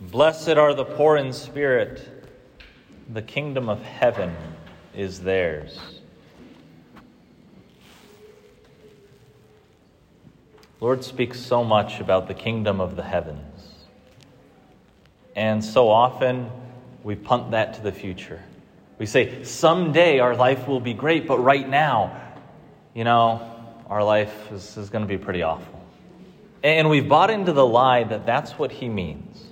Blessed are the poor in spirit, the kingdom of heaven is theirs. Lord speaks so much about the kingdom of the heavens. And so often we punt that to the future. We say, someday our life will be great, but right now, you know, our life is, is going to be pretty awful. And we've bought into the lie that that's what he means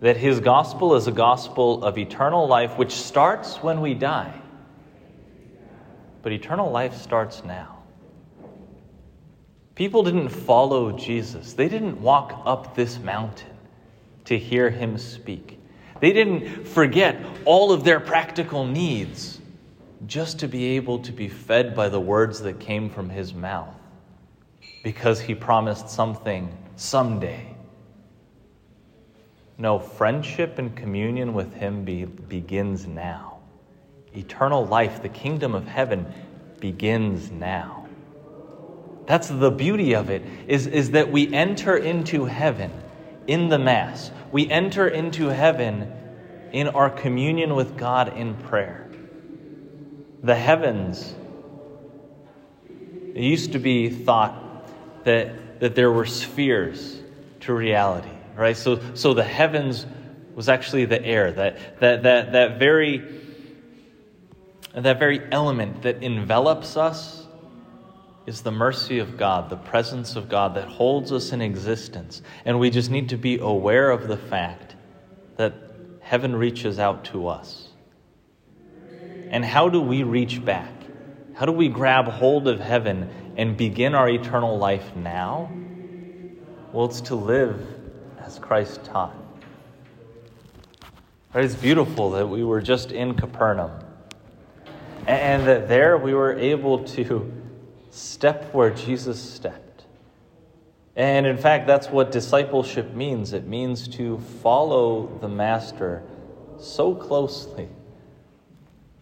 that his gospel is a gospel of eternal life, which starts when we die. But eternal life starts now. People didn't follow Jesus, they didn't walk up this mountain to hear him speak. They didn't forget all of their practical needs just to be able to be fed by the words that came from his mouth because he promised something someday no, friendship and communion with Him be, begins now. Eternal life, the kingdom of heaven, begins now. That's the beauty of it, is, is that we enter into heaven in the Mass. We enter into heaven in our communion with God in prayer. The heavens, it used to be thought that, that there were spheres to reality right? So, so the heavens was actually the air, that, that, that, that, very, that very element that envelops us is the mercy of God, the presence of God that holds us in existence. And we just need to be aware of the fact that heaven reaches out to us. And how do we reach back? How do we grab hold of heaven and begin our eternal life now? Well, it's to live as Christ taught. It's beautiful that we were just in Capernaum and that there we were able to step where Jesus stepped. And in fact, that's what discipleship means it means to follow the Master so closely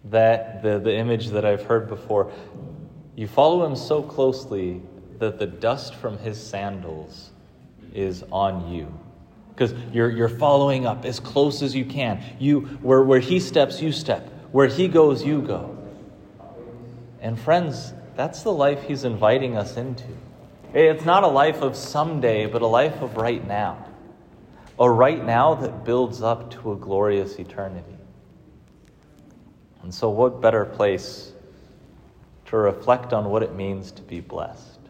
that the, the image that I've heard before, you follow him so closely that the dust from his sandals is on you because you're, you're following up as close as you can. You, where, where he steps, you step. Where he goes, you go. And friends, that's the life he's inviting us into. It's not a life of someday, but a life of right now. A right now that builds up to a glorious eternity. And so, what better place to reflect on what it means to be blessed?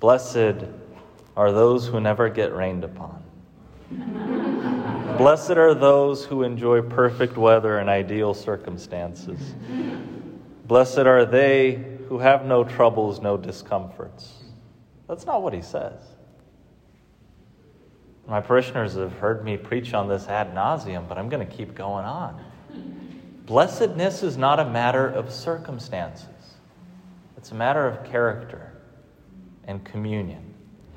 Blessed are those who never get rained upon. Blessed are those who enjoy perfect weather and ideal circumstances. Blessed are they who have no troubles, no discomforts. That's not what he says. My parishioners have heard me preach on this ad nauseum, but I'm going to keep going on. Blessedness is not a matter of circumstances, it's a matter of character and communion.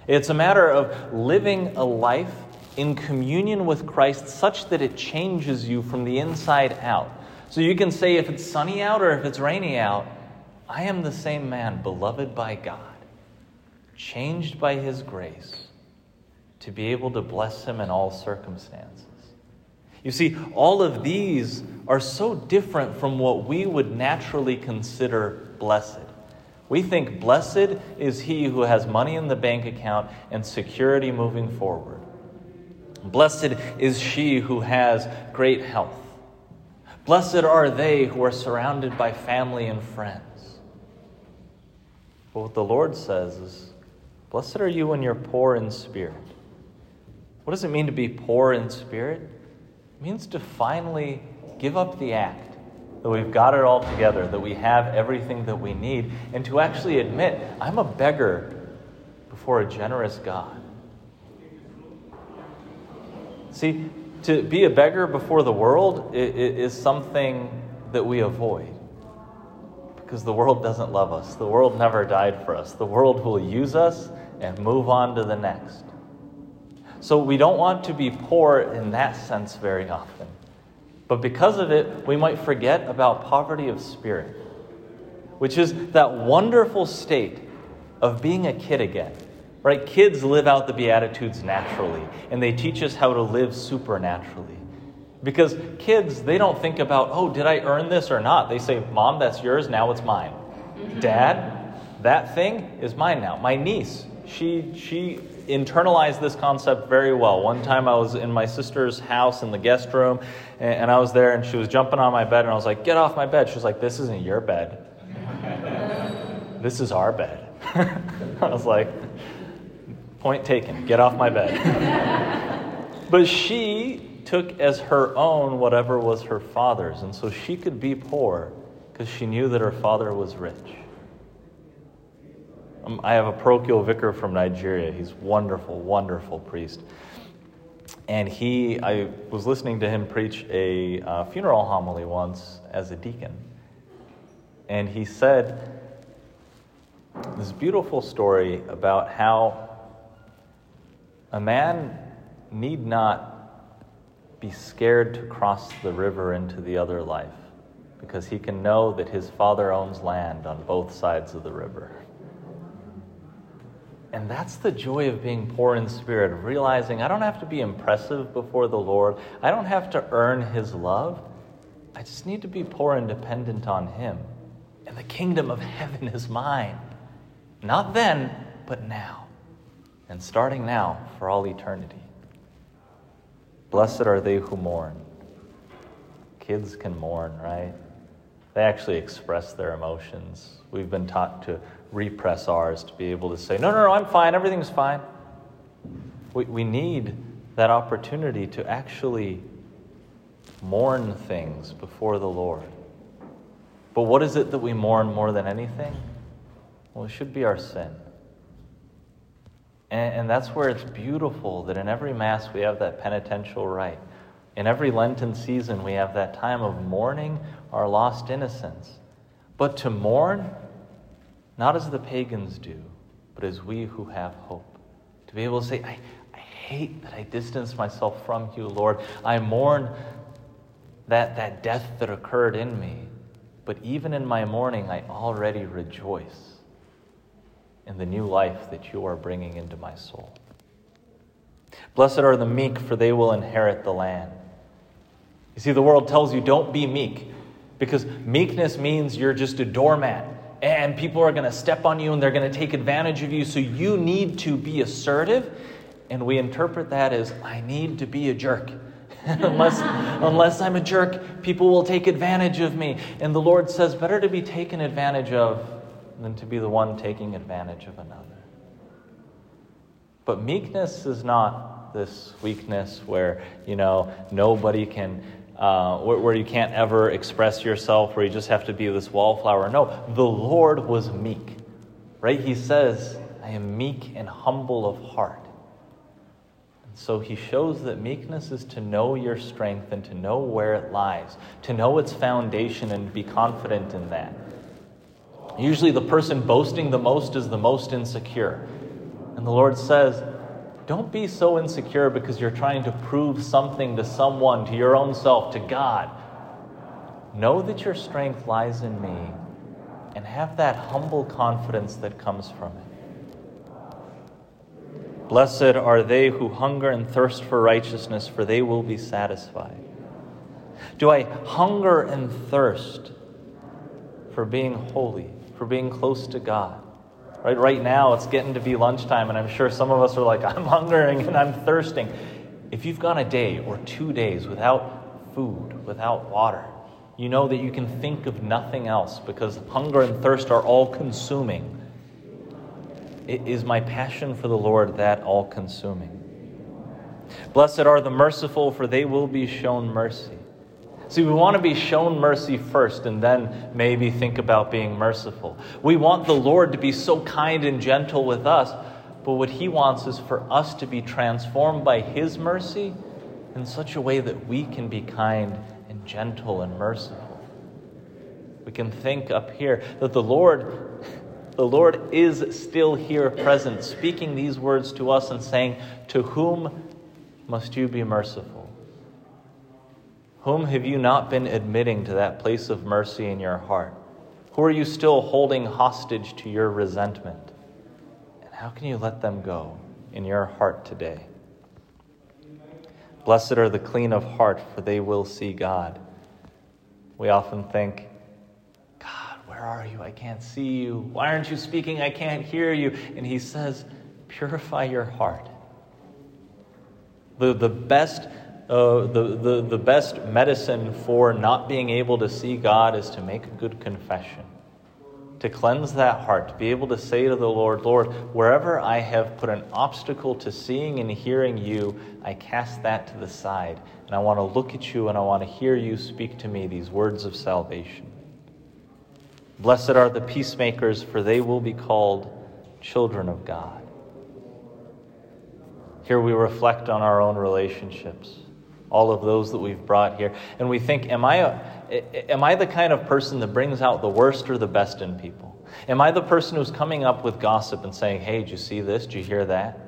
It's a matter of living a life in communion with Christ such that it changes you from the inside out. So you can say, if it's sunny out or if it's rainy out, I am the same man, beloved by God, changed by His grace to be able to bless Him in all circumstances. You see, all of these are so different from what we would naturally consider blessed. We think blessed is he who has money in the bank account and security moving forward. Blessed is she who has great health. Blessed are they who are surrounded by family and friends. But what the Lord says is, Blessed are you when you're poor in spirit. What does it mean to be poor in spirit? It means to finally give up the act that we've got it all together, that we have everything that we need, and to actually admit, I'm a beggar before a generous God. See, to be a beggar before the world is something that we avoid because the world doesn't love us. The world never died for us. The world will use us and move on to the next. So we don't want to be poor in that sense very often. But because of it, we might forget about poverty of spirit, which is that wonderful state of being a kid again. Right? Kids live out the Beatitudes naturally, and they teach us how to live supernaturally. Because kids, they don't think about, oh, did I earn this or not? They say, Mom, that's yours, now it's mine. Dad, that thing is mine now. My niece, she, she internalized this concept very well. One time I was in my sister's house in the guest room, and, and I was there, and she was jumping on my bed, and I was like, Get off my bed. She was like, This isn't your bed. this is our bed. I was like, Point taken. Get off my bed. but she took as her own whatever was her father's, and so she could be poor because she knew that her father was rich. Um, I have a parochial vicar from Nigeria. He's wonderful, wonderful priest. And he, I was listening to him preach a uh, funeral homily once as a deacon. And he said this beautiful story about how a man need not be scared to cross the river into the other life because he can know that his father owns land on both sides of the river. And that's the joy of being poor in spirit, realizing I don't have to be impressive before the Lord. I don't have to earn his love. I just need to be poor and dependent on him. And the kingdom of heaven is mine. Not then, but now and starting now for all eternity. Blessed are they who mourn. Kids can mourn, right? They actually express their emotions. We've been taught to repress ours to be able to say, no, no, no, I'm fine, everything's fine. We, we need that opportunity to actually mourn things before the Lord. But what is it that we mourn more than anything? Well, it should be our sin. And, and that's where it's beautiful that in every Mass we have that penitential rite. In every Lenten season, we have that time of mourning our lost innocence. But to mourn, not as the pagans do, but as we who have hope. To be able to say, I, I hate that I distance myself from you, Lord. I mourn that, that death that occurred in me. But even in my mourning, I already rejoice in the new life that you are bringing into my soul. Blessed are the meek, for they will inherit the land. You see, the world tells you don't be meek because meekness means you're just a doormat and people are going to step on you and they're going to take advantage of you. So you need to be assertive. And we interpret that as I need to be a jerk. unless, unless I'm a jerk, people will take advantage of me. And the Lord says, better to be taken advantage of than to be the one taking advantage of another. But meekness is not this weakness where, you know, nobody can, uh, where, where you can't ever express yourself, where you just have to be this wallflower. No, the Lord was meek, right? He says, I am meek and humble of heart. And so he shows that meekness is to know your strength and to know where it lies, to know its foundation and be confident in that. Usually, the person boasting the most is the most insecure. And the Lord says, Don't be so insecure because you're trying to prove something to someone, to your own self, to God. Know that your strength lies in me and have that humble confidence that comes from it. Blessed are they who hunger and thirst for righteousness, for they will be satisfied. Do I hunger and thirst for being holy? for being close to God. Right, right now, it's getting to be lunchtime, and I'm sure some of us are like, I'm hungering and I'm thirsting. If you've gone a day or two days without food, without water, you know that you can think of nothing else because hunger and thirst are all consuming. It is my passion for the Lord that all consuming. Blessed are the merciful, for they will be shown mercy. See, we want to be shown mercy first and then maybe think about being merciful. We want the Lord to be so kind and gentle with us, but what He wants is for us to be transformed by His mercy in such a way that we can be kind and gentle and merciful. We can think up here that the Lord the Lord is still here present, speaking these words to us and saying, To whom must you be merciful? Whom have you not been admitting to that place of mercy in your heart? Who are you still holding hostage to your resentment? And How can you let them go in your heart today? Blessed are the clean of heart, for they will see God. We often think, God, where are you? I can't see you. Why aren't you speaking? I can't hear you. And he says, Purify your heart. The, the, best, uh, the, the, the best medicine for not being able to see God is to make a good confession to cleanse that heart, to be able to say to the Lord, Lord, wherever I have put an obstacle to seeing and hearing you, I cast that to the side. And I want to look at you and I want to hear you speak to me these words of salvation. Blessed are the peacemakers, for they will be called children of God. Here we reflect on our own relationships, all of those that we've brought here, and we think, Am I a Am I the kind of person that brings out the worst or the best in people? Am I the person who's coming up with gossip and saying, hey, did you see this? Did you hear that?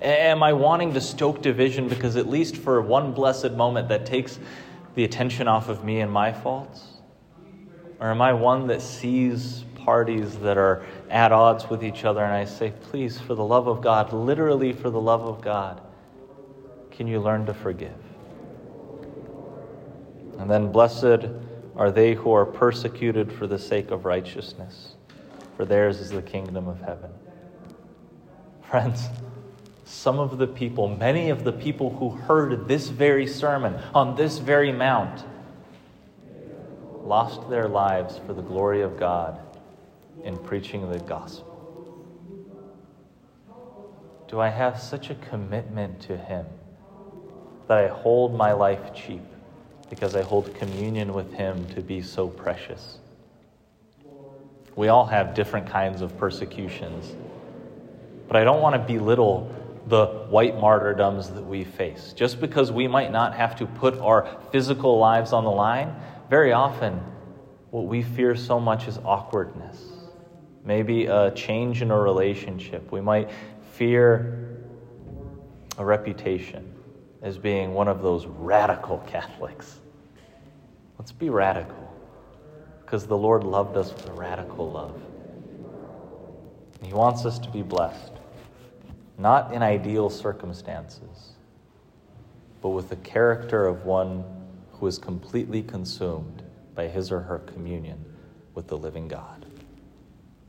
Am I wanting to stoke division because, at least for one blessed moment, that takes the attention off of me and my faults? Or am I one that sees parties that are at odds with each other and I say, please, for the love of God, literally for the love of God, can you learn to forgive? And then, blessed are they who are persecuted for the sake of righteousness, for theirs is the kingdom of heaven. Friends, some of the people, many of the people who heard this very sermon on this very mount, lost their lives for the glory of God in preaching the gospel. Do I have such a commitment to Him that I hold my life cheap? Because I hold communion with Him to be so precious. We all have different kinds of persecutions, but I don't want to belittle the white martyrdoms that we face. Just because we might not have to put our physical lives on the line, very often what we fear so much is awkwardness. Maybe a change in a relationship. We might fear a reputation as being one of those radical Catholics. Let's be radical because the Lord loved us with a radical love. He wants us to be blessed, not in ideal circumstances, but with the character of one who is completely consumed by his or her communion with the living God.